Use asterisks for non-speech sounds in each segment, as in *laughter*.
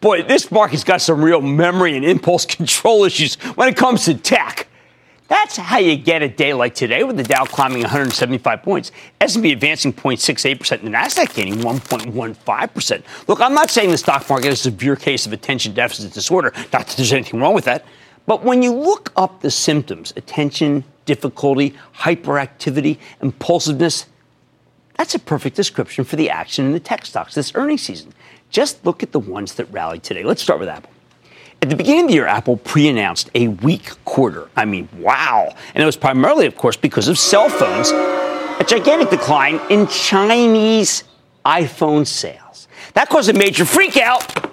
Boy, this market's got some real memory and impulse *laughs* control issues when it comes to tech. That's how you get a day like today with the Dow climbing 175 points, S&P advancing 0.68%, and the Nasdaq gaining 1.15%. Look, I'm not saying the stock market is a severe case of attention deficit disorder. Not that there's anything wrong with that. But when you look up the symptoms, attention, difficulty, hyperactivity, impulsiveness, that's a perfect description for the action in the tech stocks this earnings season. Just look at the ones that rallied today. Let's start with Apple. At the beginning of the year, Apple pre announced a weak quarter. I mean, wow. And it was primarily, of course, because of cell phones, a gigantic decline in Chinese iPhone sales. That caused a major freakout.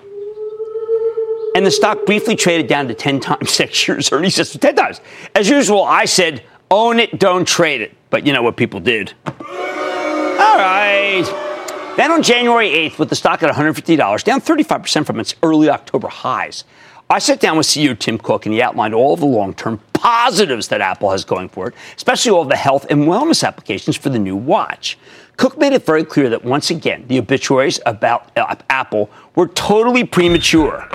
And the stock briefly traded down to 10 times *laughs* next year's earnings, just 10 times. As usual, I said, own it, don't trade it. But you know what people did. All right. Then on January 8th, with the stock at $150, down 35% from its early October highs, I sat down with CEO Tim Cook and he outlined all of the long term positives that Apple has going for it, especially all of the health and wellness applications for the new watch. Cook made it very clear that once again, the obituaries about uh, Apple were totally premature.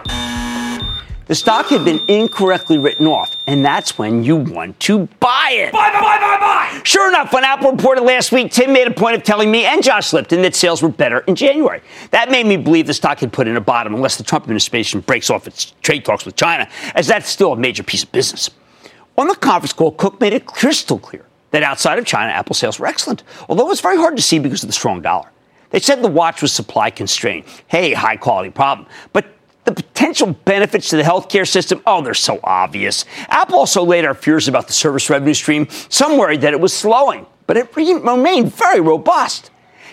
The stock had been incorrectly written off, and that's when you want to buy it. Buy, buy, buy, buy, buy! Sure enough, when Apple reported last week, Tim made a point of telling me and Josh Lipton that sales were better in January. That made me believe the stock had put in a bottom unless the Trump administration breaks off its trade talks with China, as that's still a major piece of business. On the conference call, Cook made it crystal clear that outside of China, Apple sales were excellent, although it's very hard to see because of the strong dollar. They said the watch was supply constrained. Hey, high quality problem. But the potential benefits to the healthcare system, oh, they're so obvious. Apple also laid out fears about the service revenue stream. Some worried that it was slowing, but it remained very robust.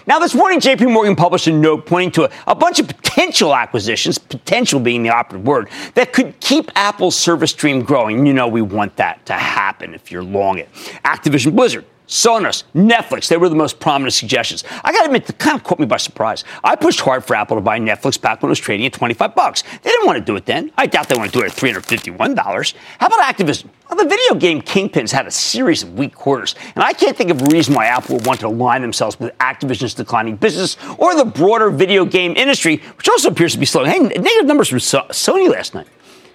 Now, this morning, JP Morgan published a note pointing to a, a, bunch of potential acquisitions, potential being the operative word, that could keep Apple's service stream growing. You know, we want that to happen if you're long it. Activision Blizzard, Sonos, Netflix, they were the most prominent suggestions. I got to admit, it kind of caught me by surprise. I pushed hard for Apple to buy Netflix back when it was trading at 25 bucks. They didn't want to do it then. I doubt they want to do it at $351. How about Activision? Well, the video game kingpins had a series of weak quarters, and I can't think of a reason why Apple would want to align themselves with Activision's declining business or the broader video game industry, which also appears to be slowing. Hey, negative numbers from so- Sony last night.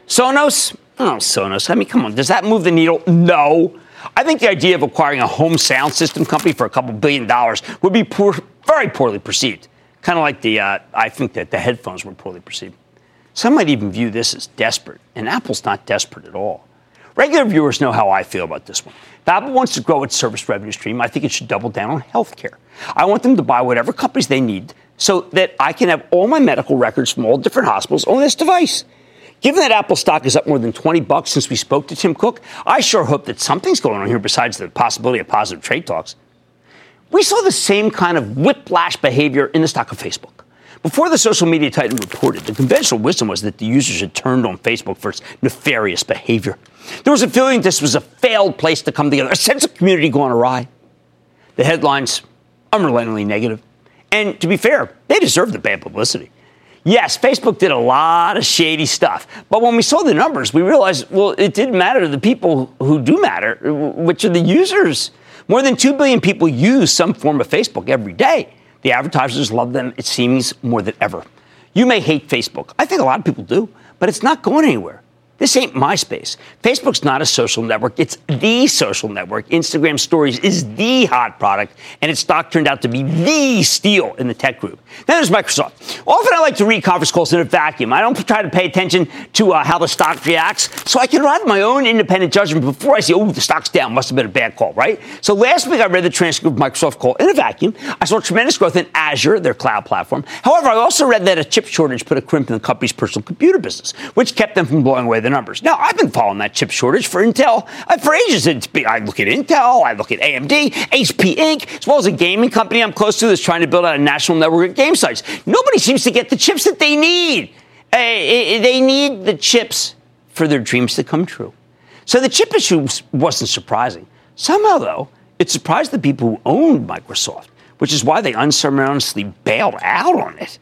Sonos? Oh, Sonos. I mean, come on. Does that move the needle? No. I think the idea of acquiring a home sound system company for a couple billion dollars would be poor, very poorly perceived. Kind of like the, uh, I think that the headphones were poorly perceived. Some might even view this as desperate, and Apple's not desperate at all. Regular viewers know how I feel about this one. If Apple wants to grow its service revenue stream, I think it should double down on healthcare. I want them to buy whatever companies they need so that I can have all my medical records from all different hospitals on this device. Given that Apple stock is up more than 20 bucks since we spoke to Tim Cook, I sure hope that something's going on here besides the possibility of positive trade talks. We saw the same kind of whiplash behavior in the stock of Facebook. Before the social media titan reported, the conventional wisdom was that the users had turned on Facebook for its nefarious behavior. There was a feeling this was a failed place to come together, a sense of community gone awry. The headlines, unrelentingly negative. And to be fair, they deserve the bad publicity. Yes, Facebook did a lot of shady stuff. But when we saw the numbers, we realized, well, it didn't matter to the people who do matter, which are the users. More than 2 billion people use some form of Facebook every day. The advertisers love them, it seems, more than ever. You may hate Facebook. I think a lot of people do, but it's not going anywhere. This ain't MySpace. Facebook's not a social network. It's the social network. Instagram stories is the hot product, and its stock turned out to be the steal in the tech group. Then there's Microsoft. Often I like to read conference calls in a vacuum. I don't try to pay attention to uh, how the stock reacts, so I can arrive my own independent judgment before I say, oh, the stock's down. Must have been a bad call, right? So last week I read the transcript of Microsoft call in a vacuum. I saw tremendous growth in Azure, their cloud platform. However, I also read that a chip shortage put a crimp in the company's personal computer business, which kept them from blowing away the numbers. Now, I've been following that chip shortage for Intel uh, for ages. I look at Intel, I look at AMD, HP Inc., as well as a gaming company I'm close to that's trying to build out a national network of game sites. Nobody seems to get the chips that they need. Uh, they need the chips for their dreams to come true. So the chip issue wasn't surprising. Somehow, though, it surprised the people who owned Microsoft, which is why they unceremoniously bailed out on it.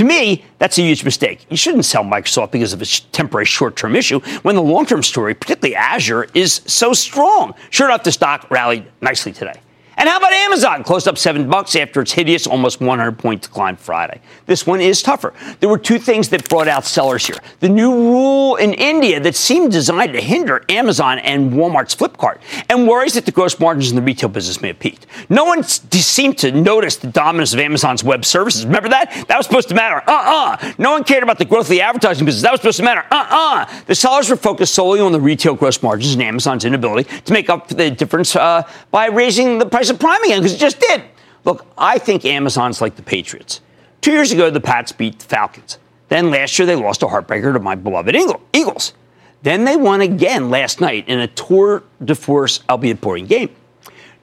To me, that's a huge mistake. You shouldn't sell Microsoft because of a temporary short term issue when the long term story, particularly Azure, is so strong. Sure enough, the stock rallied nicely today. And how about Amazon? Closed up seven bucks after its hideous, almost 100 point decline Friday. This one is tougher. There were two things that brought out sellers here. The new rule in India that seemed designed to hinder Amazon and Walmart's Flipkart, and worries that the gross margins in the retail business may have peaked. No one seemed to notice the dominance of Amazon's web services. Remember that? That was supposed to matter. Uh uh No one cared about the growth of the advertising business. That was supposed to matter. Uh uh The sellers were focused solely on the retail gross margins and Amazon's inability to make up for the difference uh, by raising the price of Prime again because it just did. Look, I think Amazon's like the Patriots. Two years ago, the Pats beat the Falcons. Then last year, they lost a heartbreaker to my beloved Eagles. Then they won again last night in a tour de force, albeit boring game.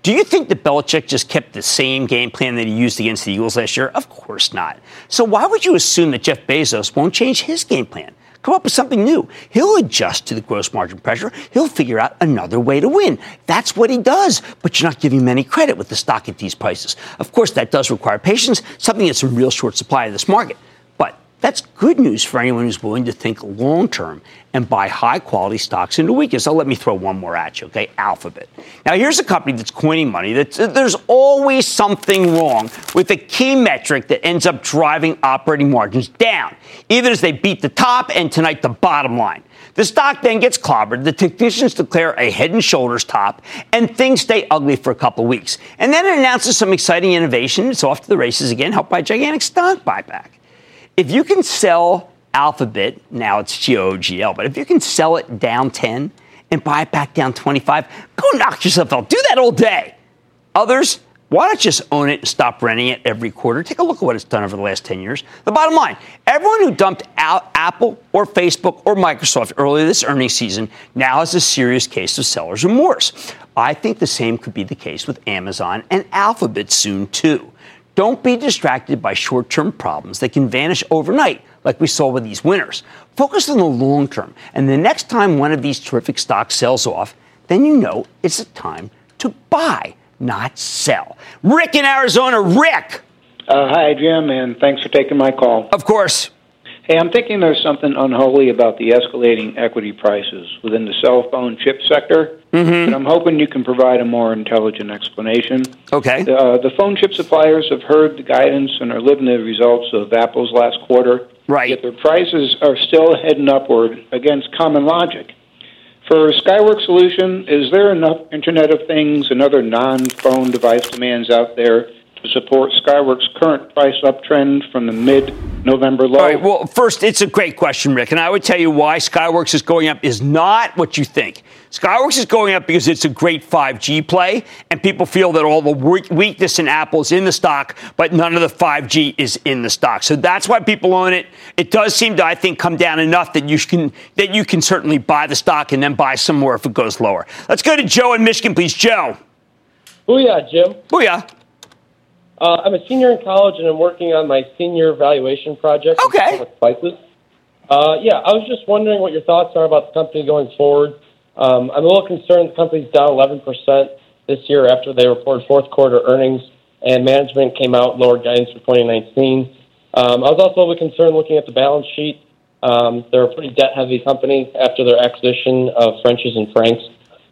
Do you think that Belichick just kept the same game plan that he used against the Eagles last year? Of course not. So why would you assume that Jeff Bezos won't change his game plan? Come up with something new. He'll adjust to the gross margin pressure. He'll figure out another way to win. That's what he does. But you're not giving him any credit with the stock at these prices. Of course, that does require patience, something that's in real short supply in this market. That's good news for anyone who's willing to think long term and buy high quality stocks in into weakness. So let me throw one more at you, okay? Alphabet. Now, here's a company that's coining money. That's, there's always something wrong with the key metric that ends up driving operating margins down, even as they beat the top and tonight the bottom line. The stock then gets clobbered. The technicians declare a head and shoulders top, and things stay ugly for a couple weeks. And then it announces some exciting innovation. It's off to the races again, helped by a gigantic stock buyback if you can sell Alphabet, now it's GOOGL, but if you can sell it down 10 and buy it back down 25, go knock yourself out. Do that all day. Others, why not just own it and stop renting it every quarter? Take a look at what it's done over the last 10 years. The bottom line everyone who dumped out Apple or Facebook or Microsoft earlier this earnings season now has a serious case of seller's remorse. I think the same could be the case with Amazon and Alphabet soon, too. Don't be distracted by short term problems that can vanish overnight, like we saw with these winners. Focus on the long term, and the next time one of these terrific stocks sells off, then you know it's a time to buy, not sell. Rick in Arizona, Rick. Uh, hi, Jim, and thanks for taking my call. Of course. Hey, I'm thinking there's something unholy about the escalating equity prices within the cell phone chip sector, mm-hmm. and I'm hoping you can provide a more intelligent explanation. Okay. Uh, the phone chip suppliers have heard the guidance and are living the results of Apple's last quarter. Right. Yet their prices are still heading upward against common logic. For Skyworks Solution, is there enough Internet of Things and other non-phone device demands out there to support Skyworks' current price uptrend from the mid November low? All right, well, first, it's a great question, Rick. And I would tell you why Skyworks is going up is not what you think. Skyworks is going up because it's a great 5G play, and people feel that all the weakness in Apple is in the stock, but none of the 5G is in the stock. So that's why people own it. It does seem to, I think, come down enough that you can that you can certainly buy the stock and then buy some more if it goes lower. Let's go to Joe in Michigan, please. Joe. Booyah, Jim. Booyah. Uh, I'm a senior in college, and I'm working on my senior evaluation project. Okay. Spices. Uh, yeah, I was just wondering what your thoughts are about the company going forward. Um, I'm a little concerned the company's down 11% this year after they reported fourth quarter earnings, and management came out lowered guidance for 2019. Um, I was also a little concerned looking at the balance sheet. Um, they're a pretty debt heavy company after their acquisition of French's and Frank's.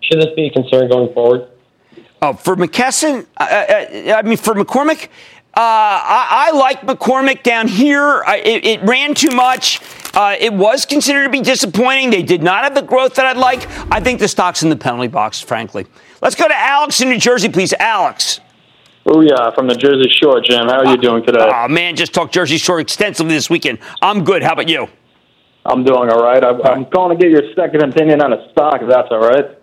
Should this be a concern going forward? Oh, for McKesson, uh, uh, I mean, for McCormick, I, I, like McCormick down here. I, it, it, ran too much. Uh, it was considered to be disappointing. They did not have the growth that I'd like. I think the stock's in the penalty box, frankly. Let's go to Alex in New Jersey, please. Alex. Oh yeah, from the Jersey Shore, Jim. How are you doing today? Oh man, just talked Jersey Shore extensively this weekend. I'm good. How about you? I'm doing all right. I'm, I'm calling to get your second opinion on a stock, if that's all right.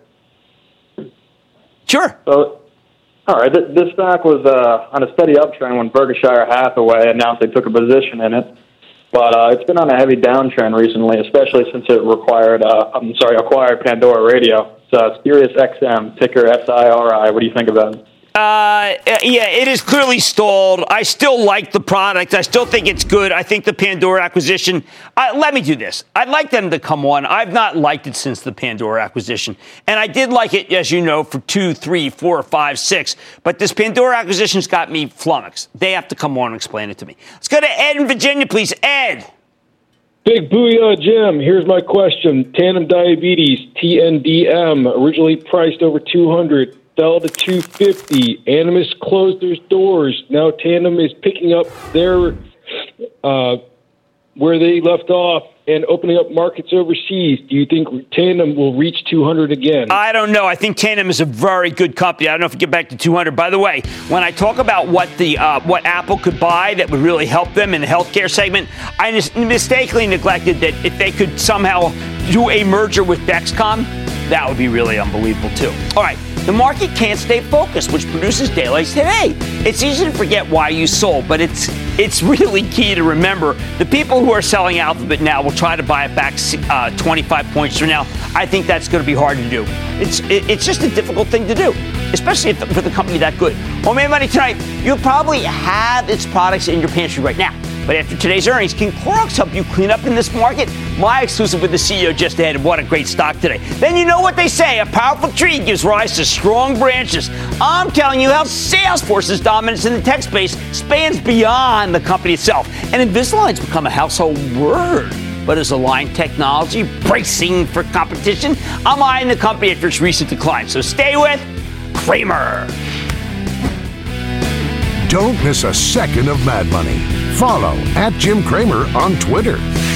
Sure. So, all right, this, this stock was uh, on a steady uptrend when Berkshire Hathaway announced they took a position in it, but uh, it's been on a heavy downtrend recently, especially since it required, uh, I'm sorry, acquired Pandora Radio. It's uh, Sirius XM, ticker SIRI. What do you think of it? Uh, yeah, it is clearly stalled. I still like the product. I still think it's good. I think the Pandora acquisition. Uh, let me do this. I'd like them to come on. I've not liked it since the Pandora acquisition, and I did like it, as you know, for two, three, four, five, six. But this Pandora acquisition's got me flummoxed. They have to come on and explain it to me. Let's go to Ed in Virginia, please. Ed. Big booyah, Jim. Here's my question. Tandem Diabetes, TNDM, originally priced over 200 fell to 250. Animas closed their doors. Now Tandem is picking up their uh, where they left off and opening up markets overseas. Do you think Tandem will reach 200 again? I don't know. I think Tandem is a very good company. I don't know if we get back to 200. By the way, when I talk about what the uh, what Apple could buy that would really help them in the healthcare segment, I mistakenly neglected that if they could somehow do a merger with Dexcom, that would be really unbelievable too. All right. The market can't stay focused, which produces daylight today. It's easy to forget why you sold, but it's it's *laughs* really key to remember. The people who are selling Alphabet now will try to buy it back uh, 25 points from now. I think that's going to be hard to do. It's it, it's just a difficult thing to do, especially if, for the company that good. On Mad Money tonight, you probably have its products in your pantry right now. But after today's earnings, can Clorox help you clean up in this market? My exclusive with the CEO just ahead. What a great stock today. Then you know what they say a powerful tree gives rise to strong branches. I'm telling you how Salesforce's dominance in the tech space spans beyond the company itself. And Invisalign's become a household word. But is Align Technology bracing for competition? I'm eyeing the company after its recent decline. So stay with Cramer. Don't miss a second of Mad Money. Follow at Jim Cramer on Twitter.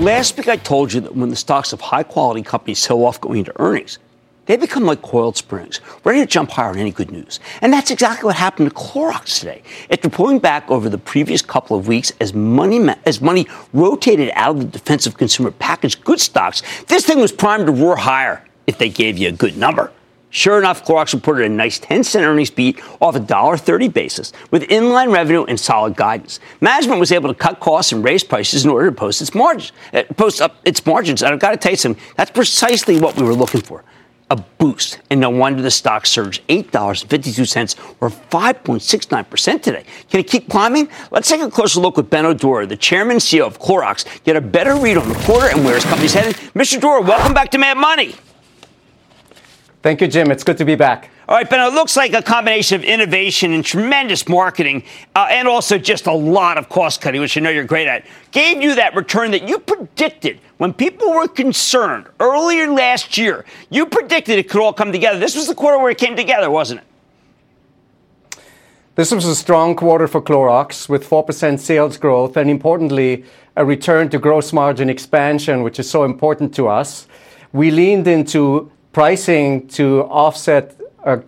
Last week, I told you that when the stocks of high quality companies sell off going into earnings, they become like coiled springs, ready to jump higher on any good news. And that's exactly what happened to Clorox today. After pulling back over the previous couple of weeks as money, as money rotated out of the defensive consumer packaged goods stocks, this thing was primed to roar higher if they gave you a good number. Sure enough, Clorox reported a nice 10 cent earnings beat off a $1.30 basis with inline revenue and solid guidance. Management was able to cut costs and raise prices in order to post its margins, uh, post up its margins. And I've got to tell you something, that's precisely what we were looking for. A boost, and no wonder the stock surged $8.52 or 5.69% today. Can it keep climbing? Let's take a closer look with Benno Dorer, the chairman and CEO of Clorox, get a better read on the quarter and where his company's headed. Mr. Dorer, welcome back to Mad Money. Thank you, Jim. It's good to be back. All right, Ben, it looks like a combination of innovation and tremendous marketing, uh, and also just a lot of cost cutting, which I know you're great at, gave you that return that you predicted when people were concerned earlier last year. You predicted it could all come together. This was the quarter where it came together, wasn't it? This was a strong quarter for Clorox with 4% sales growth and importantly, a return to gross margin expansion, which is so important to us. We leaned into pricing to offset uh,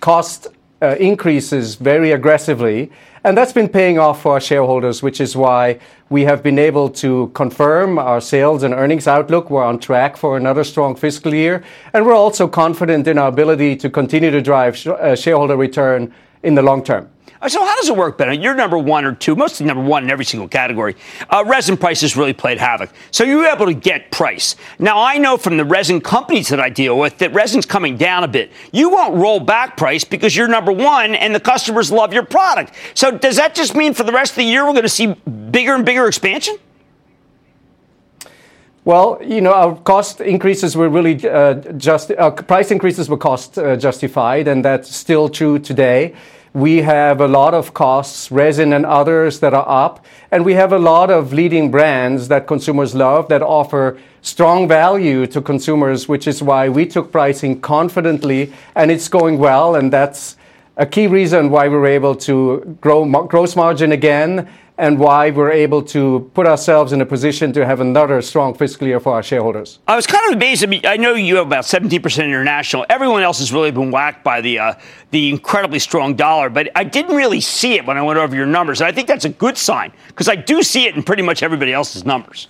cost uh, increases very aggressively. And that's been paying off for our shareholders, which is why we have been able to confirm our sales and earnings outlook. We're on track for another strong fiscal year. And we're also confident in our ability to continue to drive uh, shareholder return in the long term. So how does it work, Ben? You're number one or two, mostly number one in every single category. Uh, resin prices really played havoc. So you were able to get price. Now, I know from the resin companies that I deal with that resin's coming down a bit. You won't roll back price because you're number one and the customers love your product. So does that just mean for the rest of the year we're going to see bigger and bigger expansion? Well, you know, our cost increases were really uh, just, uh, price increases were cost uh, justified, and that's still true today. We have a lot of costs, resin and others that are up, and we have a lot of leading brands that consumers love that offer strong value to consumers, which is why we took pricing confidently, and it's going well, and that's a key reason why we were able to grow gross margin again and why we're able to put ourselves in a position to have another strong fiscal year for our shareholders. I was kind of amazed. I, mean, I know you have about 17% international. Everyone else has really been whacked by the uh, the incredibly strong dollar, but I didn't really see it when I went over your numbers. And I think that's a good sign because I do see it in pretty much everybody else's numbers.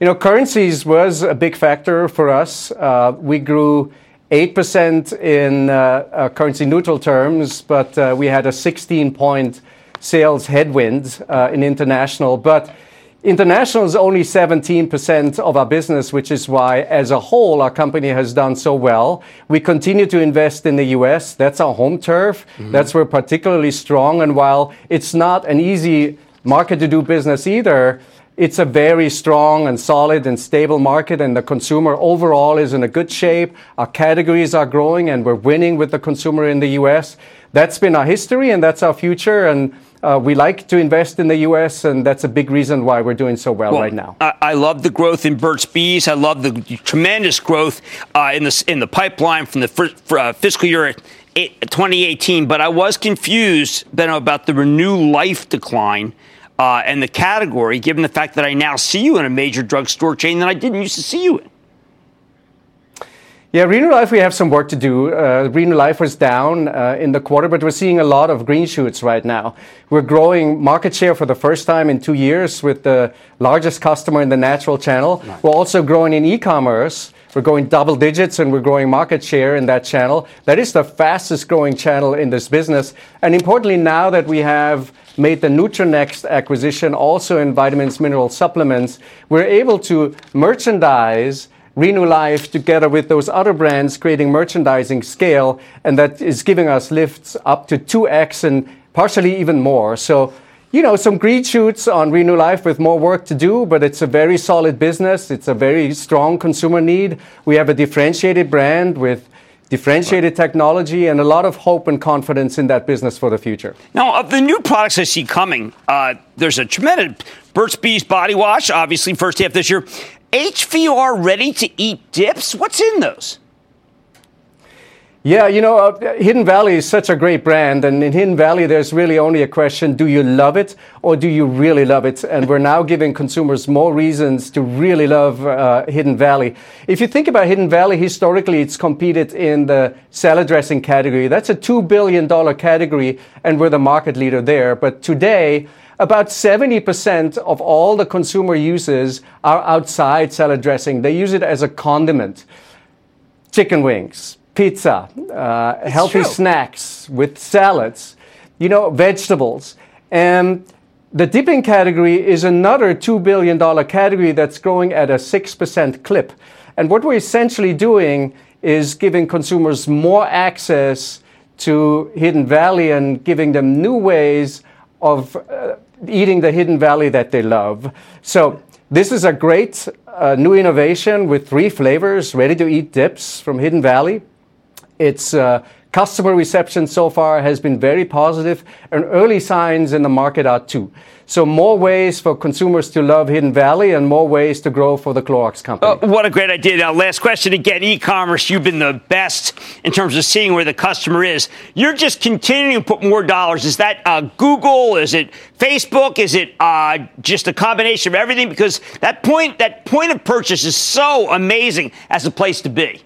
You know, currencies was a big factor for us. Uh, we grew 8% in uh, uh, currency neutral terms, but uh, we had a 16 point sales headwind uh, in international. But international is only 17% of our business, which is why, as a whole, our company has done so well. We continue to invest in the US. That's our home turf. Mm-hmm. That's where particularly strong. And while it's not an easy market to do business either, it's a very strong and solid and stable market, and the consumer overall is in a good shape. Our categories are growing, and we're winning with the consumer in the US. That's been our history, and that's our future. And we like to invest in the U.S., and that's a big reason why we're doing so well, well right now. I, I, love the growth in Burt's Bees. I love the tremendous growth uh, in the in the pipeline from the uh, fiscal year 2018. But I was confused, Ben, about the Renew Life decline. Uh, and the category, given the fact that I now see you in a major drugstore chain that I didn't used to see you in. Yeah, Renew Life, we have some work to do. Uh, Renew Life was down uh, in the quarter, but we're seeing a lot of green shoots right now. We're growing market share for the first time in two years with the largest customer in the natural channel. Nice. We're also growing in e-commerce. We're going double digits and we're growing market share in that channel. That is the fastest growing channel in this business. And importantly, now that we have made the Nutranext acquisition also in vitamins, mineral supplements, we're able to merchandise Renew Life together with those other brands creating merchandising scale, and that is giving us lifts up to 2x and partially even more. So, you know, some green shoots on Renew Life with more work to do, but it's a very solid business. It's a very strong consumer need. We have a differentiated brand with differentiated technology and a lot of hope and confidence in that business for the future. Now, of the new products I see coming, uh, there's a tremendous Burt's Bees body wash, obviously, first half this year. HVR ready to eat dips? What's in those? Yeah, you know, uh, Hidden Valley is such a great brand. And in Hidden Valley, there's really only a question do you love it or do you really love it? And we're now giving consumers more reasons to really love uh, Hidden Valley. If you think about Hidden Valley, historically, it's competed in the salad dressing category. That's a $2 billion category, and we're the market leader there. But today, about 70% of all the consumer uses are outside salad dressing. They use it as a condiment. Chicken wings, pizza, uh, healthy true. snacks with salads, you know, vegetables. And the dipping category is another $2 billion category that's growing at a 6% clip. And what we're essentially doing is giving consumers more access to Hidden Valley and giving them new ways of uh, eating the hidden valley that they love. So this is a great uh, new innovation with three flavors, ready to eat dips from Hidden Valley. It's uh, customer reception so far has been very positive, and early signs in the market are too. So more ways for consumers to love Hidden Valley and more ways to grow for the Clorox company. Oh, what a great idea. Now, last question again. E-commerce, you've been the best in terms of seeing where the customer is. You're just continuing to put more dollars. Is that uh, Google? Is it Facebook? Is it uh, just a combination of everything? Because that point, that point of purchase is so amazing as a place to be.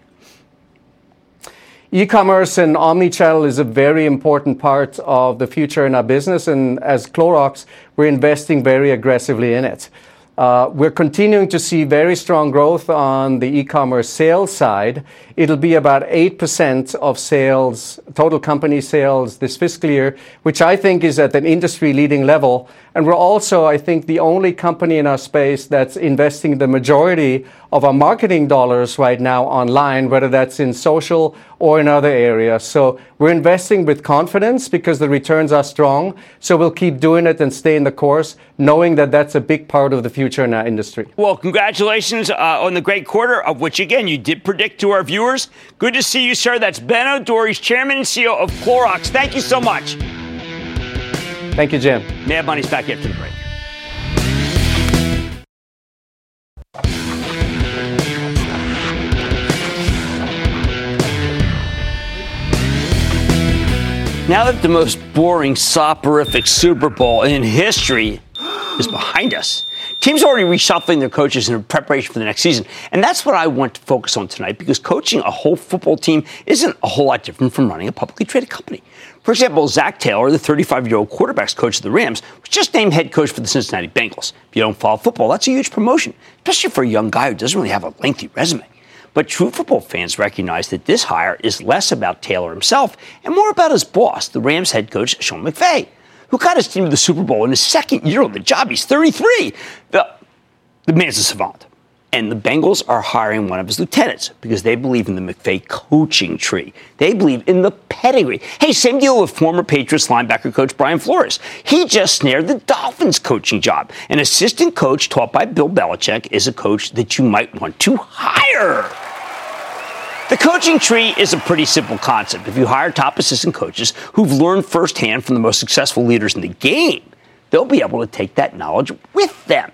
E-commerce and omni-channel is a very important part of the future in our business, and as Clorox, we're investing very aggressively in it. Uh, we're continuing to see very strong growth on the e-commerce sales side. It'll be about 8% of sales, total company sales this fiscal year, which I think is at an industry-leading level. And we're also, I think, the only company in our space that's investing the majority of our marketing dollars right now online, whether that's in social or in other areas. So we're investing with confidence because the returns are strong. So we'll keep doing it and stay in the course, knowing that that's a big part of the future in our industry. Well, congratulations uh, on the great quarter, of which, again, you did predict to our viewers. Good to see you, sir. That's Benno Dorer, Chairman and CEO of Clorox. Thank you so much. Thank you, Jim. Mad Money's back after the break. Now that the most boring, soporific Super Bowl in history is behind us, teams are already reshuffling their coaches in preparation for the next season. And that's what I want to focus on tonight because coaching a whole football team isn't a whole lot different from running a publicly traded company. For example, Zach Taylor, the 35 year old quarterbacks coach of the Rams, was just named head coach for the Cincinnati Bengals. If you don't follow football, that's a huge promotion, especially for a young guy who doesn't really have a lengthy resume. But true football fans recognize that this hire is less about Taylor himself and more about his boss, the Rams head coach, Sean McVay, who got his team to the Super Bowl in his second year on the job. He's 33. The, the man's a savant. And the Bengals are hiring one of his lieutenants because they believe in the McVay coaching tree. They believe in the pedigree. Hey, same deal with former Patriots linebacker coach Brian Flores. He just snared the Dolphins coaching job. An assistant coach taught by Bill Belichick is a coach that you might want to hire. The coaching tree is a pretty simple concept. If you hire top assistant coaches who've learned firsthand from the most successful leaders in the game, they'll be able to take that knowledge with them.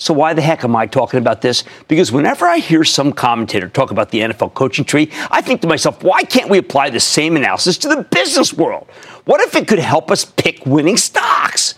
So why the heck am I talking about this? Because whenever I hear some commentator talk about the NFL coaching tree, I think to myself, why can't we apply the same analysis to the business world? What if it could help us pick winning stocks?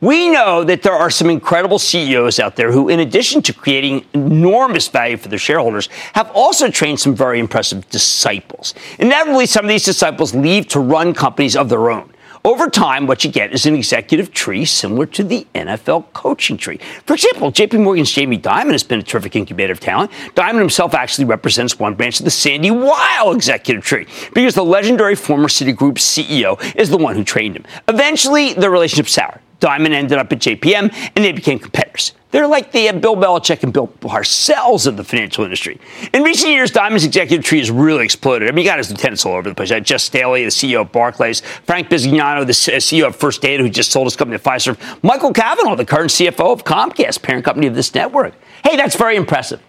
We know that there are some incredible CEOs out there who, in addition to creating enormous value for their shareholders, have also trained some very impressive disciples. Inevitably, some of these disciples leave to run companies of their own. Over time, what you get is an executive tree similar to the NFL coaching tree. For example, JP Morgan's Jamie Dimon has been a terrific incubator of talent. Dimon himself actually represents one branch of the Sandy Weill executive tree because the legendary former Citigroup CEO is the one who trained him. Eventually, the relationship soured. Dimon ended up at JPM, and they became competitors. They're like the uh, Bill Belichick and Bill Parcells of the financial industry. In recent years, Dimon's executive tree has really exploded. I mean, he got his lieutenants all over the place. I Jes Staley, the CEO of Barclays, Frank Bisignano, the CEO of First Data, who just sold his company to Fiserv, Michael Cavanagh, the current CFO of Comcast, parent company of this network. Hey, that's very impressive.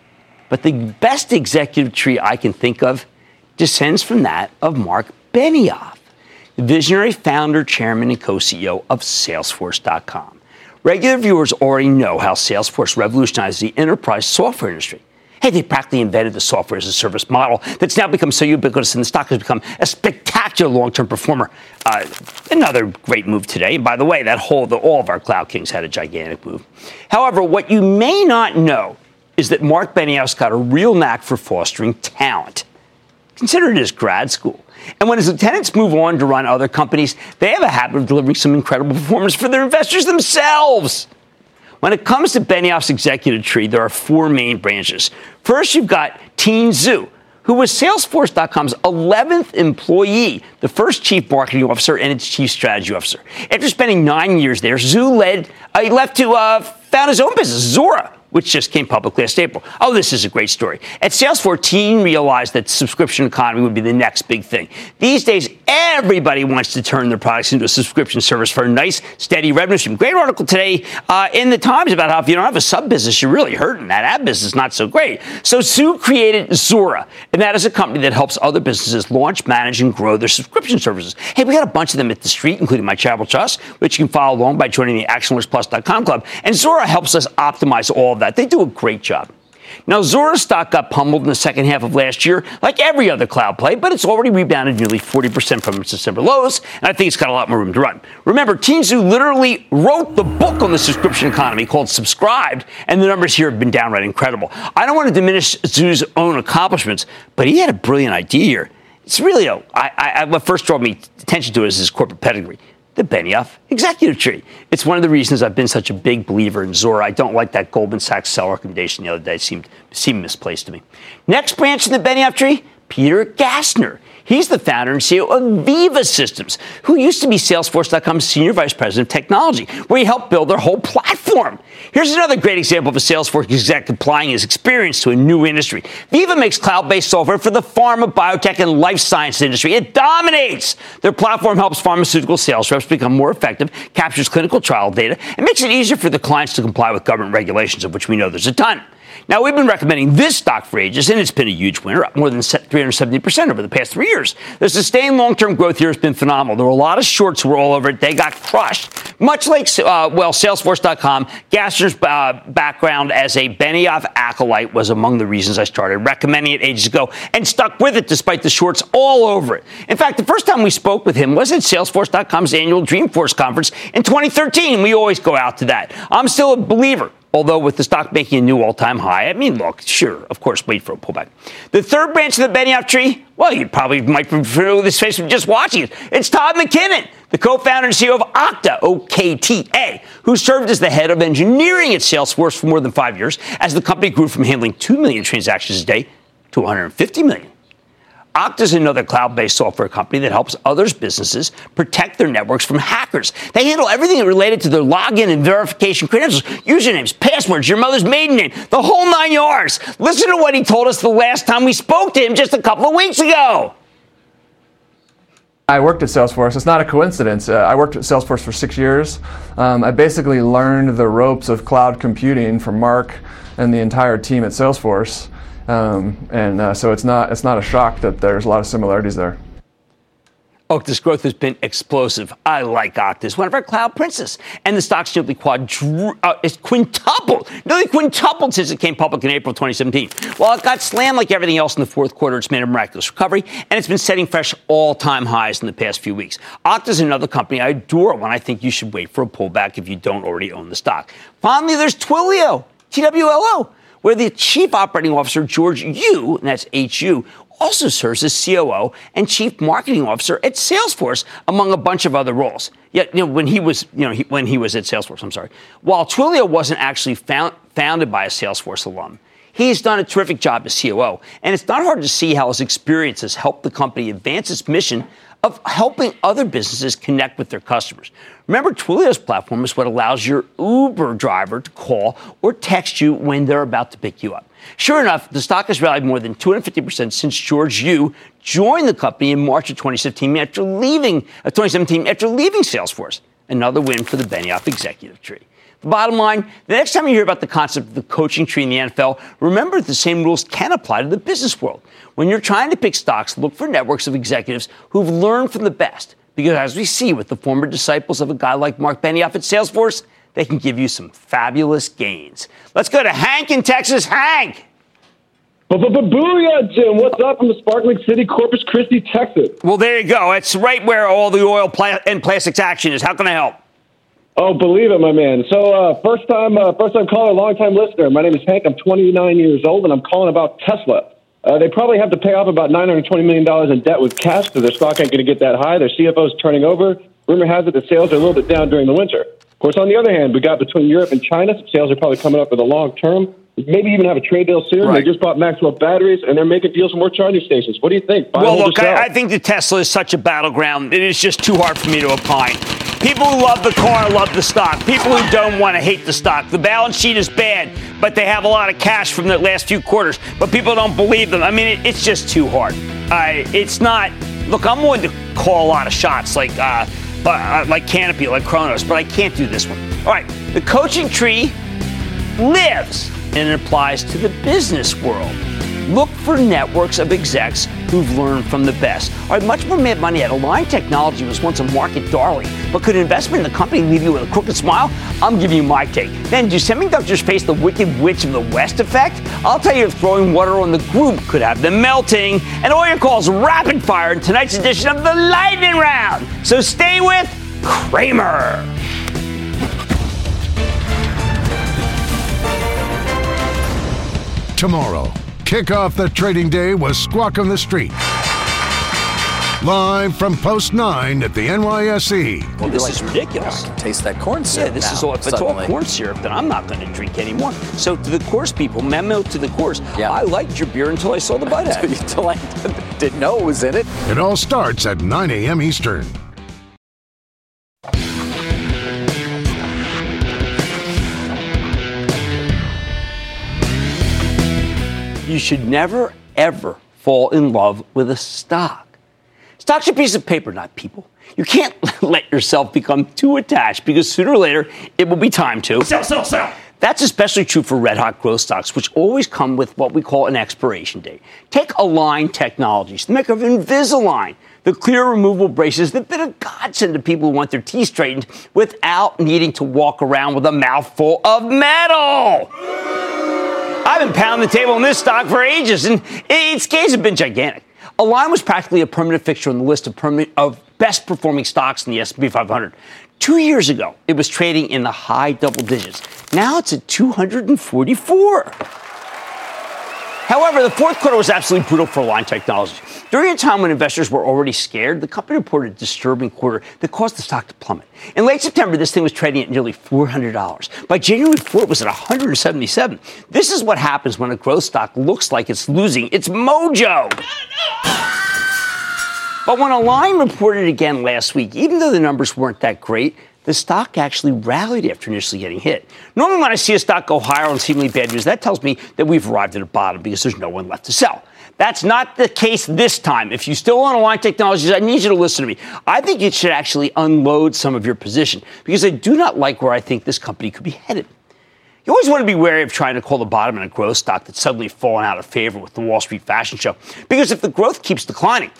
But the best executive tree I can think of descends from that of Marc Benioff visionary founder, chairman, and co CEO of Salesforce.com. Regular viewers already know how Salesforce revolutionized the enterprise software industry. Hey, they practically invented the software as a service model that's now become so ubiquitous and the stock has become a spectacular long-term performer. Uh, another great move today. And by the way, that whole, the, all of our cloud kings had a gigantic move. However, what you may not know is that Marc Benioff's got a real knack for fostering talent. Consider it as grad school. And when his lieutenants move on to run other companies, they have a habit of delivering some incredible performance for their investors themselves. When it comes to Benioff's executive tree, there are four main branches. First, you've got Tien Tzuo, who was Salesforce.com's 11th employee, the first chief marketing officer and its chief strategy officer. After spending nine years there, Tzuo led, uh, he left to uh, found his own business, Zuora which just came public last April. Oh, this is a great story. At Sales 14 realized that subscription economy would be the next big thing. These days, everybody wants to turn their products into a subscription service for a nice, steady revenue stream. Great article today uh, in the Times about how if you don't have a sub business, you're really hurting. That ad business is not so great. So Tzuo created Zuora, and that is a company that helps other businesses launch, manage, and grow their subscription services. Hey, we got a bunch of them at the street, including my Travel Trust, which you can follow along by joining the ActionAlertsPlus.com club. And Zuora helps us optimize all that. They do a great job. Now, Zuora stock got pummeled in the second half of last year, like every other cloud play, but it's already rebounded nearly 40% from its December lows, and I think it's got a lot more room to run. Remember, Tien Tzuo literally wrote the book on the subscription economy called Subscribed, and the numbers here have been downright incredible. I don't want to diminish Tzuo's own accomplishments, but he had a brilliant idea here. It's really, a, I, I, what first drew me attention to is his corporate pedigree the Benioff executive tree. It's one of the reasons I've been such a big believer in Zuora. I don't like that Goldman Sachs sell recommendation the other day. It seemed, seemed misplaced to me. Next branch in the Benioff tree, Peter Gassner. He's the founder and CEO of Veeva Systems, who used to be Salesforce.com's senior vice president of technology, where he helped build their whole platform. Here's another great example of a Salesforce exec applying his experience to a new industry. Veeva makes cloud-based software for the pharma, biotech, and life science industry. It dominates. Their platform helps pharmaceutical sales reps become more effective, captures clinical trial data, and makes it easier for the clients to comply with government regulations, of which we know there's a ton. Now, we've been recommending this stock for ages, and it's been a huge winner, up more than 370% over the past three years. The sustained long term growth here has been phenomenal. There were a lot of shorts who were all over it. They got crushed. Much like, uh, well, Salesforce.com, Gassner's uh, background as a Benioff acolyte was among the reasons I started recommending it ages ago and stuck with it despite the shorts all over it. In fact, the first time we spoke with him was at Salesforce.com's annual Dreamforce conference in 2013. We always go out to that. I'm still a believer. Although with the stock making a new all-time high, I mean, look, sure, of course, wait for a pullback. The third branch of the Benioff tree, well, you probably might prefer this face from just watching it. It's Todd McKinnon, the co-founder and CEO of Okta, OKTA, who served as the head of engineering at Salesforce for more than five years as the company grew from handling 2 million transactions a day to 150 million. Okta is another cloud based software company that helps others' businesses protect their networks from hackers. They handle everything related to their login and verification credentials, usernames, passwords, your mother's maiden name, the whole nine yards. Listen to what he told us the last time we spoke to him just a couple of weeks ago. I worked at Salesforce. It's not a coincidence. Uh, I worked at Salesforce for six years. Um, I basically learned the ropes of cloud computing from Marc and the entire team at Salesforce. Um, and uh, so it's not it's not a shock that there's a lot of similarities there. Okta's growth has been explosive. I like Okta. one of our cloud princes. And the stock's nearly quadru- uh, it's quintupled, nearly quintupled since it came public in April 2017. While it got slammed like everything else in the fourth quarter, it's made a miraculous recovery, and it's been setting fresh all-time highs in the past few weeks. Okta's another company I adore when I think you should wait for a pullback if you don't already own the stock. Finally, there's Twilio, TWLO where the chief operating officer, George Hu, and that's HU, also serves as COO and chief marketing officer at Salesforce, among a bunch of other roles. Yet, you know, when he was, you know, he, when he was at Salesforce, I'm sorry. While Twilio wasn't actually found, founded by a Salesforce alum, he's done a terrific job as COO, and it's not hard to see how his experience has helped the company advance its mission of helping other businesses connect with their customers. Remember, Twilio's platform is what allows your Uber driver to call or text you when they're about to pick you up. Sure enough, the stock has rallied more than 250% since George Hu joined the company in March of 2017 after leaving, uh, 2017 after leaving Salesforce. Another win for the Benioff executive tree. The bottom line, the next time you hear about the concept of the coaching tree in the NFL, remember the same rules can apply to the business world. When you're trying to pick stocks, look for networks of executives who've learned from the best. Because as we see with the former disciples of a guy like Marc Benioff at Salesforce, they can give you some fabulous gains. Let's go to Hank in Texas. Hank! Booyah, Jim. What's up from the sparkling city, Corpus Christi, Texas? Well, there you go. It's right where all the oil and plastics action is. How can I help? Oh, believe it, my man. So, uh, first time, uh, first time caller, long time listener. My name is Hank. I'm 29 years old, and I'm calling about Tesla. Uh, they probably have to pay off about $920 million in debt with cash, so their stock ain't going to get that high. Their CFO's turning over. Rumor has it that sales are a little bit down during the winter. Of course, on the other hand, we got between Europe and China, sales are probably coming up for the long term. Maybe even have a trade deal soon. Right. They just bought Maxwell batteries, and they're making deals for more charging stations. What do you think? Buy well, look, I, I think the Tesla is such a battleground. It is just too hard for me to opine. People who love the car love the stock. People who don't want to hate the stock. The balance sheet is bad, but they have a lot of cash from the last few quarters. But people don't believe them. I mean, it, it's just too hard. Uh, it's not. Look, I'm willing to call a lot of shots, like uh, uh, like Canopy, like Cronos, but I can't do this one. All right, the coaching tree lives and it applies to the business world. Look for networks of execs who've learned from the best. All right, much more Mad Money at Align Technology was once a market darling, but could investment in the company leave you with a crooked smile? I'm giving you my take. Then, do semiconductors face the wicked witch of the West effect? I'll tell you if throwing water on the group could have them melting. And all your calls rapid fire in tonight's edition of the Lightning Round. So stay with Cramer. Tomorrow Kick off the trading day was Squawk on the Street. Live from Post 9 at the NYSE. Well, this is ridiculous. Taste that corn syrup. Yeah, this now, is all. If it's all corn syrup, then I'm not going to drink anymore. So to the Coors people, memo to the Coors. Yeah. I liked your beer until I saw the bud *laughs* ad. Until I *laughs* didn't know it was in it. It all starts at 9 a.m. Eastern. You should never, ever fall in love with a stock. Stocks are pieces of paper, not people. You can't *laughs* let yourself become too attached because sooner or later it will be time to sell, sell, sell. That's especially true for red hot growth stocks, which always come with what we call an expiration date. Take Align Technologies, the maker of Invisalign, the clear removable braces that have been a godsend to people who want their teeth straightened without needing to walk around with a mouthful of metal. I've been pounding the table on this stock for ages, and its gains have been gigantic. Align was practically a permanent fixture on the list of, of best performing stocks in the S&P 500. Two years ago, it was trading in the high double digits. Now it's at 244. However, the fourth quarter was absolutely brutal for Align Technologies. During a time when investors were already scared, the company reported a disturbing quarter that caused the stock to plummet. In late September, this thing was trading at nearly $400. By January 4, it was at 177. This is what happens when a growth stock looks like it's losing its mojo. But when Align reported again last week, even though the numbers weren't that great, the stock actually rallied after initially getting hit. Normally, when I see a stock go higher on seemingly bad news, that tells me that we've arrived at a bottom because there's no one left to sell. That's not the case this time. If you still want to Align Technologies, I need you to listen to me. I think you should actually unload some of your position because I do not like where I think this company could be headed. You always want to be wary of trying to call the bottom in a growth stock that's suddenly fallen out of favor with the Wall Street fashion show. Because if the growth keeps declining,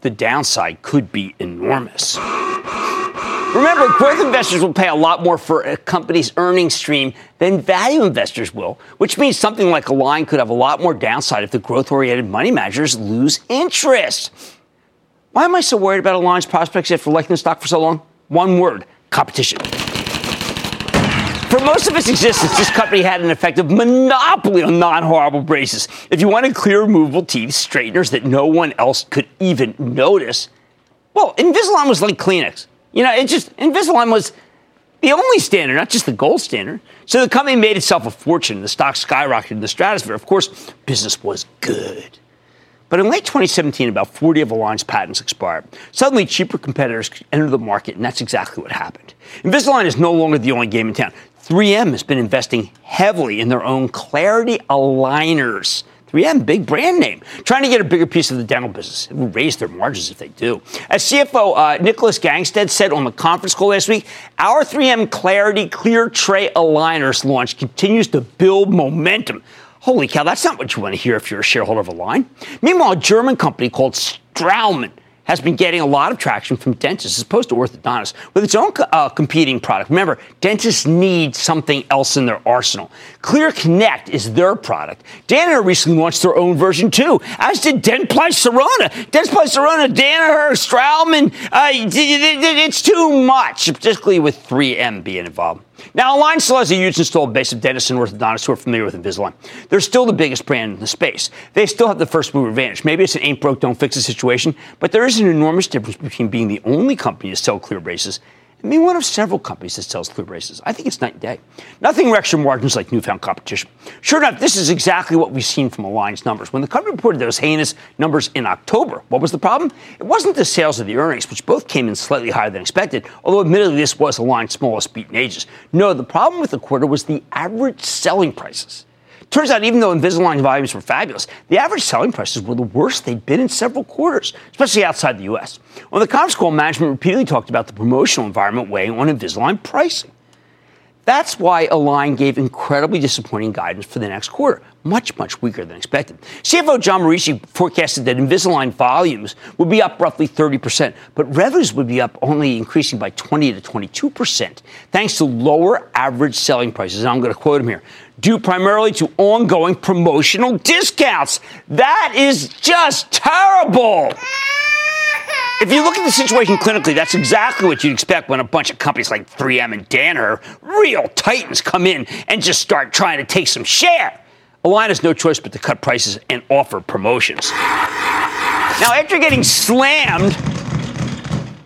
the downside could be enormous. Remember, growth investors will pay a lot more for a company's earnings stream than value investors will, which means something like a Align could have a lot more downside if the growth oriented money managers lose interest. Why am I so worried about Align's prospects after liking the stock for so long? One word competition. For most of its existence, this company had an effective monopoly on non horrible braces. If you wanted clear removable teeth straighteners that no one else could even notice, well, Invisalign was like Kleenex. You know, it just, Invisalign was the only standard, not just the gold standard. So the company made itself a fortune. The stock skyrocketed in the stratosphere. Of course, business was good. But in late 2017, about 40 of Align's patents expired. Suddenly, cheaper competitors entered the market, and that's exactly what happened. Invisalign is no longer the only game in town. 3M has been investing heavily in their own Clarity aligners. 3M, big brand name, trying to get a bigger piece of the dental business. It raise their margins if they do. As CFO uh, Nicholas Gangestad said on the conference call last week, our 3M Clarity Clear Tray Aligners launch continues to build momentum. Holy cow, that's not what you want to hear if you're a shareholder of Align. Meanwhile, a German company called Straumann has been getting a lot of traction from dentists as opposed to orthodontists with its own uh, competing product. Remember, dentists need something else in their arsenal. ClearCorrect is their product. Danaher recently launched their own version too, as did Dentsply Sirona. Dentsply Sirona, Danaher, Straumann. Uh, it's too much, particularly with 3M being involved. Now, Align still has a huge installed base of dentists and orthodontists who are familiar with Invisalign. They're still the biggest brand in the space. They still have the first mover advantage. Maybe it's an ain't broke, don't fix it situation, but there is an enormous difference between being the only company to sell clear braces and being one of several companies that sells clear braces. I think it's night and day. Nothing wrecks your margins like newfound competition. Sure enough, this is exactly what we've seen from Align's numbers. When the company reported those heinous numbers in October, what was the problem? It wasn't the sales of the earnings, which both came in slightly higher than expected, although admittedly this was Align's smallest beat in ages. No, the problem with the quarter was the average selling prices. Turns out, even though Invisalign volumes were fabulous, the average selling prices were the worst they'd been in several quarters, especially outside the U.S. On the conference call, management repeatedly talked about the promotional environment weighing on Invisalign pricing. That's why Align gave incredibly disappointing guidance for the next quarter, much, much weaker than expected. CFO John Morici forecasted that Invisalign volumes would be up roughly 30%, but revenues would be up only increasing by 20 to 22%, thanks to lower average selling prices. And I'm going to quote him here due primarily to ongoing promotional discounts. That is just terrible. If you look at the situation clinically, that's exactly what you'd expect when a bunch of companies like 3M and Danaher, real titans, come in and just start trying to take some share. Align has no choice but to cut prices and offer promotions. Now, after getting slammed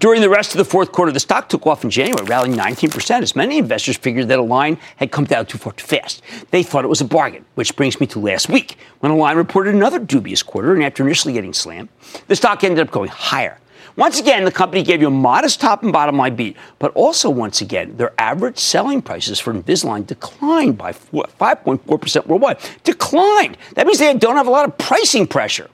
during the rest of the fourth quarter, the stock took off in January, rallying 19%, as many investors figured that Align had come down too far too fast. They thought it was a bargain, which brings me to last week, when Align reported another dubious quarter, and after initially getting slammed, the stock ended up going higher. Once again, the company gave you a modest top and bottom line beat, but also once again, their average selling prices for Invisalign declined by 5.4% worldwide. Declined. That means they don't have a lot of pricing pressure.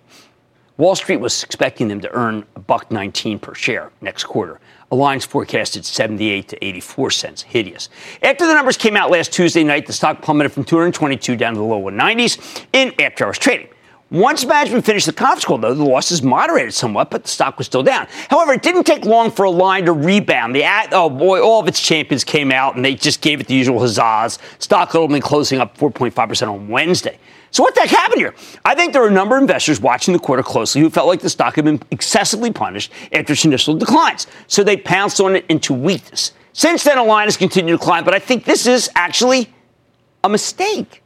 Wall Street was expecting them to earn a buck 19 per share next quarter. Alliance forecasted 78 to 84 cents. Hideous. After the numbers came out last Tuesday night, the stock plummeted from 222 down to the low 190s in after hours trading. Once management finished the conference call, though, the losses moderated somewhat, but the stock was still down. However, it didn't take long for Align to rebound. The oh boy, all of its champions came out and they just gave it the usual huzzas. Stock only closing up 4.5% on Wednesday. So what the heck happened here? I think there are a number of investors watching the quarter closely who felt like the stock had been excessively punished after its initial declines. So they pounced on it into weakness. Since then, Align has continued to climb, but I think this is actually a mistake.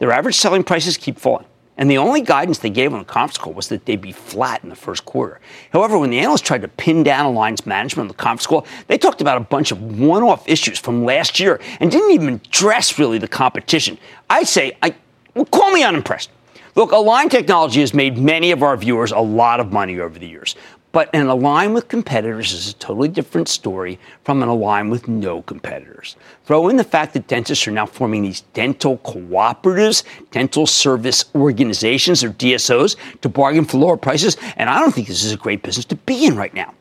Their average selling prices keep falling. And the only guidance they gave on the conference call was that they'd be flat in the first quarter. However, when the analysts tried to pin down Align's management on the conference call, they talked about a bunch of one off issues from last year and didn't even address really the competition. I say, I, well, call me unimpressed. Look, Align Technology has made many of our viewers a lot of money over the years. But an align with competitors is a totally different story from an align with no competitors. Throw in the fact that dentists are now forming these dental cooperatives, dental service organizations, or DSOs, to bargain for lower prices, and I don't think this is a great business to be in right now.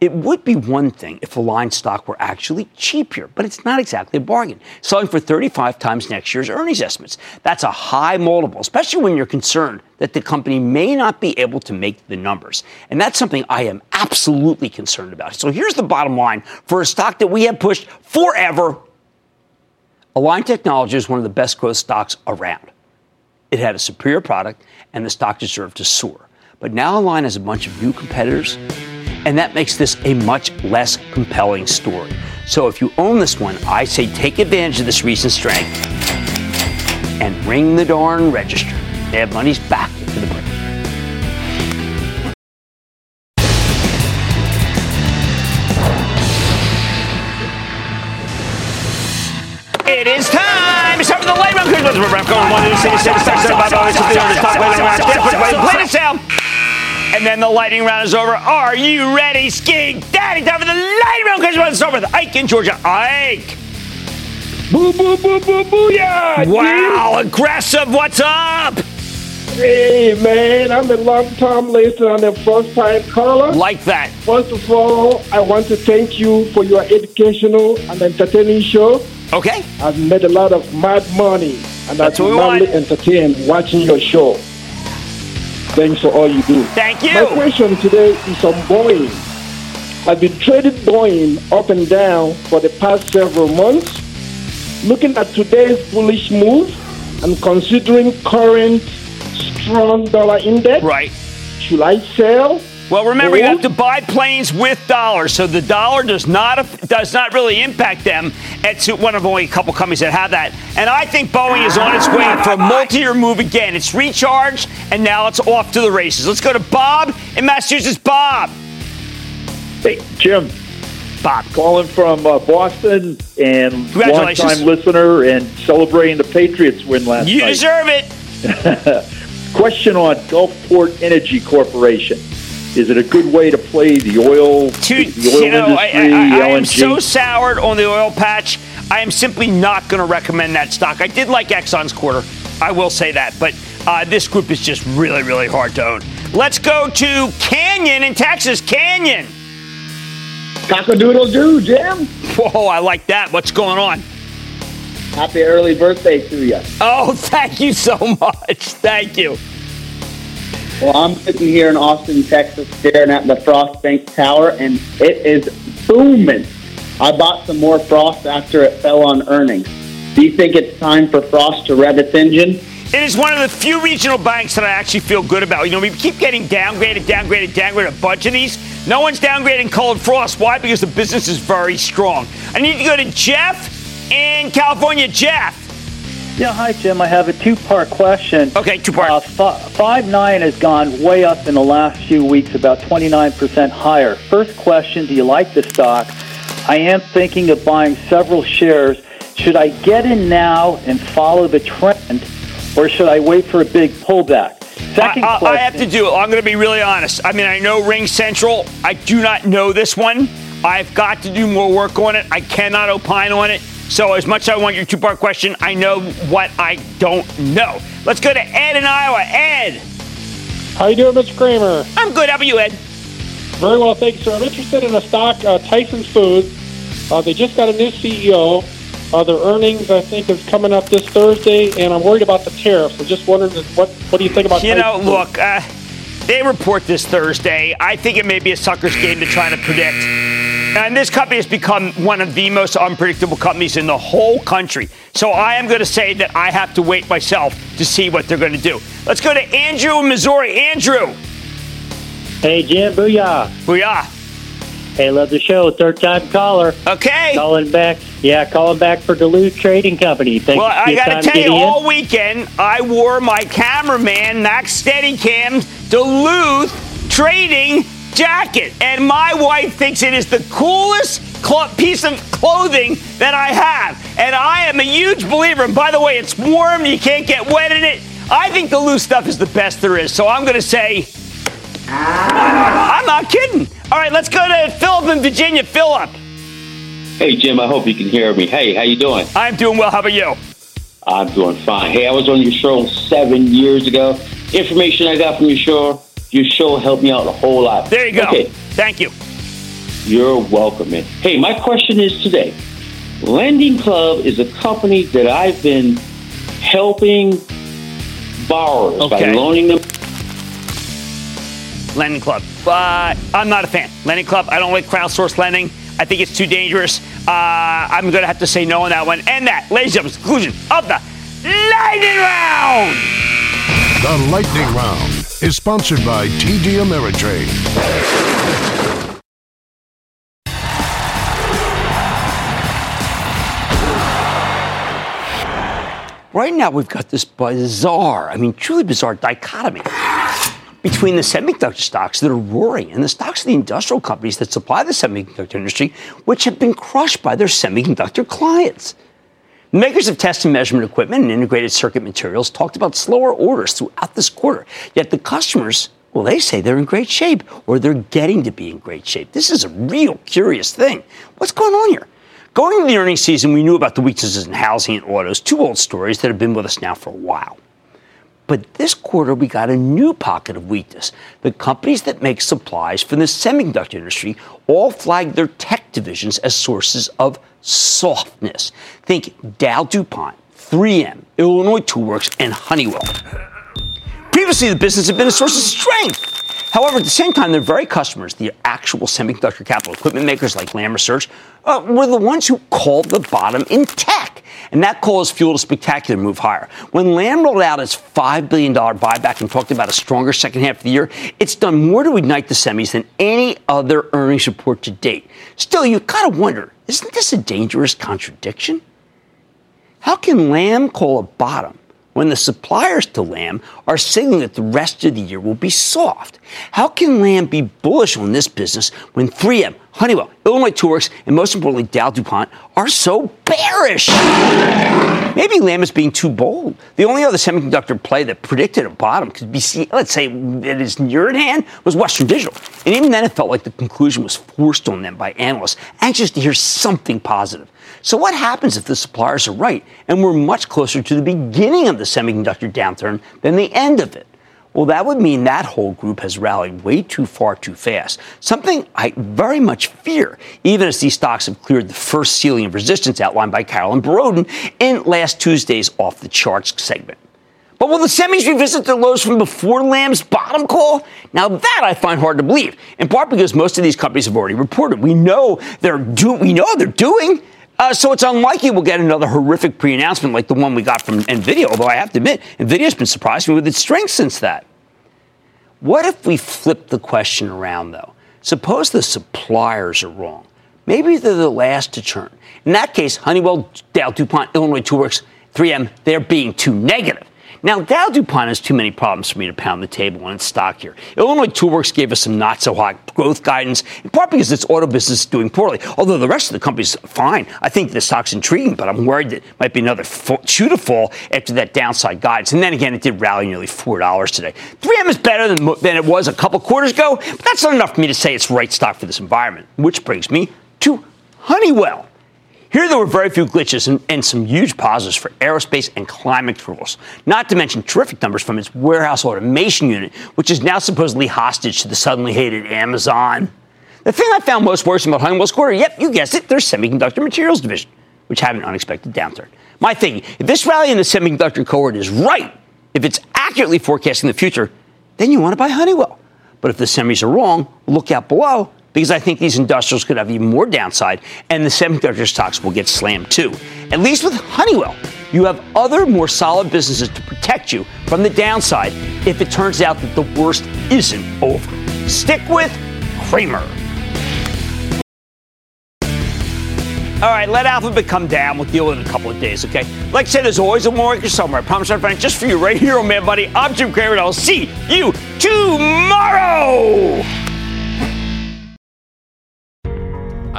It would be one thing if Align stock were actually cheaper, but it's not exactly a bargain. Selling for 35 times next year's earnings estimates. That's a high multiple, especially when you're concerned that the company may not be able to make the numbers. And that's something I am absolutely concerned about. So here's the bottom line for a stock that we have pushed forever. Align Technology is one of the best growth stocks around. It had a superior product, and the stock deserved to soar. But now Align has a bunch of new competitors and that makes this a much less compelling story. So if you own this one, I say take advantage of this recent strength and ring the darn register. Mad Money's back into the break. It is time. It's time for the light round. We're going one, two, three, four, five, six, seven, eight, nine, ten. And then the lightning round is over. Are you ready, skiing daddy? Time for the lightning round because let's start with Ike in Georgia. Ike. Boo, boo, boo, boo, boo, yeah. Wow, dude. aggressive. What's up? Hey, man, I'm a long time listener and a first time caller. Like that. First of all, I want to thank you for your educational and entertaining show. Okay. I've made a lot of mad money, and That's I've been mildly entertained watching your show. Thanks for all you do. Thank you. My question today is on Boeing. I've been trading Boeing up and down for the past several months. Looking at today's bullish move and considering current strong dollar index, right? Should I sell well, remember you have to buy planes with dollars, so the dollar does not does not really impact them. It's one of only a couple companies that have that, and I think Boeing is on its way for a multi-year move again. It's recharged, and now it's off to the races. Let's go to Bob in Massachusetts. Bob. Hey, Jim. Bob. Calling from uh, Boston and long-time listener and celebrating the Patriots win last you night. You deserve it. *laughs* Question on Gulfport Energy Corporation. Is it a good way to play the oil, to, the oil you know, industry? I, I, I am so soured on the oil patch. I am simply not going to recommend that stock. I did like Exxon's quarter. I will say that, but uh, this group is just really, really hard to own. Let's go to Canyon in Texas. Canyon. Cockadoodle doo, Jim. Whoa, I like that. What's going on? Happy early birthday to you. Oh, *laughs* thank you so much. Thank you. Well, I'm sitting here in Austin, Texas, staring at the Frost Bank Tower, and it is booming. I bought some more Frost after it fell on earnings. Do you think it's time for Frost to rev its engine? It is one of the few regional banks that I actually feel good about. You know, we keep getting downgraded, downgraded, downgraded, a bunch of these. No one's downgrading Cullen Frost. Why? Because the business is very strong. I need to go to Jeff in California. Jeff. Yeah, hi, Jim. I have a two part question. Okay, two part. Uh, f- Five9 has gone way up in the last few weeks, about 29% higher. First question Do you like the stock? I am thinking of buying several shares. Should I get in now and follow the trend, or should I wait for a big pullback? Second I, I, question. I have to do it. I'm going to be really honest. I mean, I know RingCentral. I do not know this one. I've got to do more work on it. I cannot opine on it. So, as much as I want your two part question, I know what I don't know. Let's go to Ed in Iowa. Ed. How you doing, Mr. Cramer? I'm good. How about you, Ed? Very well, thank you, sir. I'm interested in a stock, uh, Tyson Foods. Uh, they just got a new CEO. Uh, their earnings, I think, is coming up this Thursday, and I'm worried about the tariffs. I'm just wondering what what do you think about? You Tyson know, Foods? look, uh, they report this Thursday. I think it may be a sucker's game to try to predict. And this company has become one of the most unpredictable companies in the whole country. So I am going to say that I have to wait myself to see what they're going to do. Let's go to Andrew in Missouri. Andrew. Hey, Jim, booyah. Booyah. Hey, love the show. Third time caller. Okay. Calling back. Yeah, calling back for Duluth Trading Company. Thank well, you I got to tell you, in. all weekend I wore my cameraman Max Steadicam Duluth trading jacket, and my wife thinks it is the coolest clo- piece of clothing that I have. And I am a huge believer. And by the way, it's warm; you can't get wet in it. I think Duluth stuff is the best there is. So I'm going to say. I'm not kidding. All right, let's go to Philip in Virginia. Philip. Hey Jim, I hope you can hear me. Hey, how you doing? I'm doing well. How about you? I'm doing fine. Hey, I was on your show seven years ago. Information I got from your show, your show helped me out a whole lot. There you go. Okay, Thank you. you're welcome, man. Hey, my question is today. Lending Club is a company that I've been helping borrowers by Okay. loaning them. Lending Club. Uh, I'm not a fan. Lending Club, I don't like crowdsourced lending. I think it's too dangerous. Uh, I'm going to have to say no on that one. And that, ladies and gentlemen, the conclusion of the Lightning Round. The Lightning Round is sponsored by TD Ameritrade. Right now, we've got this bizarre, I mean, truly bizarre dichotomy between the semiconductor stocks that are roaring and the stocks of the industrial companies that supply the semiconductor industry, which have been crushed by their semiconductor clients. Makers of test and measurement equipment and integrated circuit materials talked about slower orders throughout this quarter. Yet the customers, well, they say they're in great shape or they're getting to be in great shape. This is a real curious thing. What's going on here? Going into the earnings season, we knew about the weaknesses in housing and autos, two old stories that have been with us now for a while. But this quarter, we got a new pocket of weakness. The companies that make supplies for the semiconductor industry all flagged their tech divisions as sources of softness. Think Dow DuPont, 3M, Illinois Toolworks, and Honeywell. Previously, the business had been a source of strength. However, at the same time, their very customers, the actual semiconductor capital equipment makers like Lam Research, uh, were the ones who called the bottom in tech. And that call has fueled a spectacular move higher. When Lam rolled out its $5 billion buyback and talked about a stronger second half of the year, it's done more to ignite the semis than any other earnings report to date. Still, you've gotta wonder, isn't this a dangerous contradiction? How can Lam call a bottom when the suppliers to Lam are signaling that the rest of the year will be soft? How can Lam be bullish on this business when 3M, Honeywell, Illinois Toolworks, and most importantly Dow DuPont are so bearish? Maybe Lam is being too bold. The only other semiconductor play that predicted a bottom could be, seen, let's say, it is near at hand, was Western Digital. And even then, it felt like the conclusion was forced on them by analysts, anxious to hear something positive. So, what happens if the suppliers are right and we're much closer to the beginning of the semiconductor downturn than the end of it? Well, that would mean that whole group has rallied way too far too fast. Something I very much fear, even as these stocks have cleared the first ceiling of resistance outlined by Carolyn Boroden in last Tuesday's Off the Charts segment. But will the semis revisit their lows from before Lam's bottom call? Now that I find hard to believe, in part because most of these companies have already reported. We know they're do we know they're doing. Uh, so it's unlikely we'll get another horrific pre-announcement like the one we got from Nvidia. Although I have to admit, Nvidia's been surprising me with its strength since that. What if we flip the question around though? Suppose the suppliers are wrong. Maybe they're the last to turn. In that case, Honeywell, Dow, DuPont, Illinois Toolworks, 3M, they're being too negative. Now, Dow DuPont has too many problems for me to pound the table on its stock here. Illinois Toolworks gave us some not so hot growth guidance, in part because its auto business is doing poorly, although the rest of the company's fine. I think the stock's intriguing, but I'm worried that it might be another shoe to fall after that downside guidance. And then again, it did rally nearly $4 today. 3M is better than, than it was a couple quarters ago, but that's not enough for me to say it's right stock for this environment, which brings me to Honeywell. Here, there were very few glitches and, and, some huge positives for aerospace and climate controls, not to mention terrific numbers from its warehouse automation unit, which is now supposedly hostage to the suddenly hated Amazon. The thing I found most worrisome about Honeywell's quarter, yep, you guessed it, their semiconductor materials division, which had an unexpected downturn. My thing, if this rally in the semiconductor cohort is right, if it's accurately forecasting the future, then you want to buy Honeywell. But if the semis are wrong, look out below because I think these industrials could have even more downside, and the semiconductor stocks will get slammed too. At least with Honeywell, you have other more solid businesses to protect you from the downside if it turns out that the worst isn't over. Stick with Cramer. All right, let Alphabet come down. We'll deal with it in a couple of days, okay? Like I said, there's always a more somewhere. I promise I'm just for you right here on Mad Money. I'm Jim Cramer, and I'll see you tomorrow.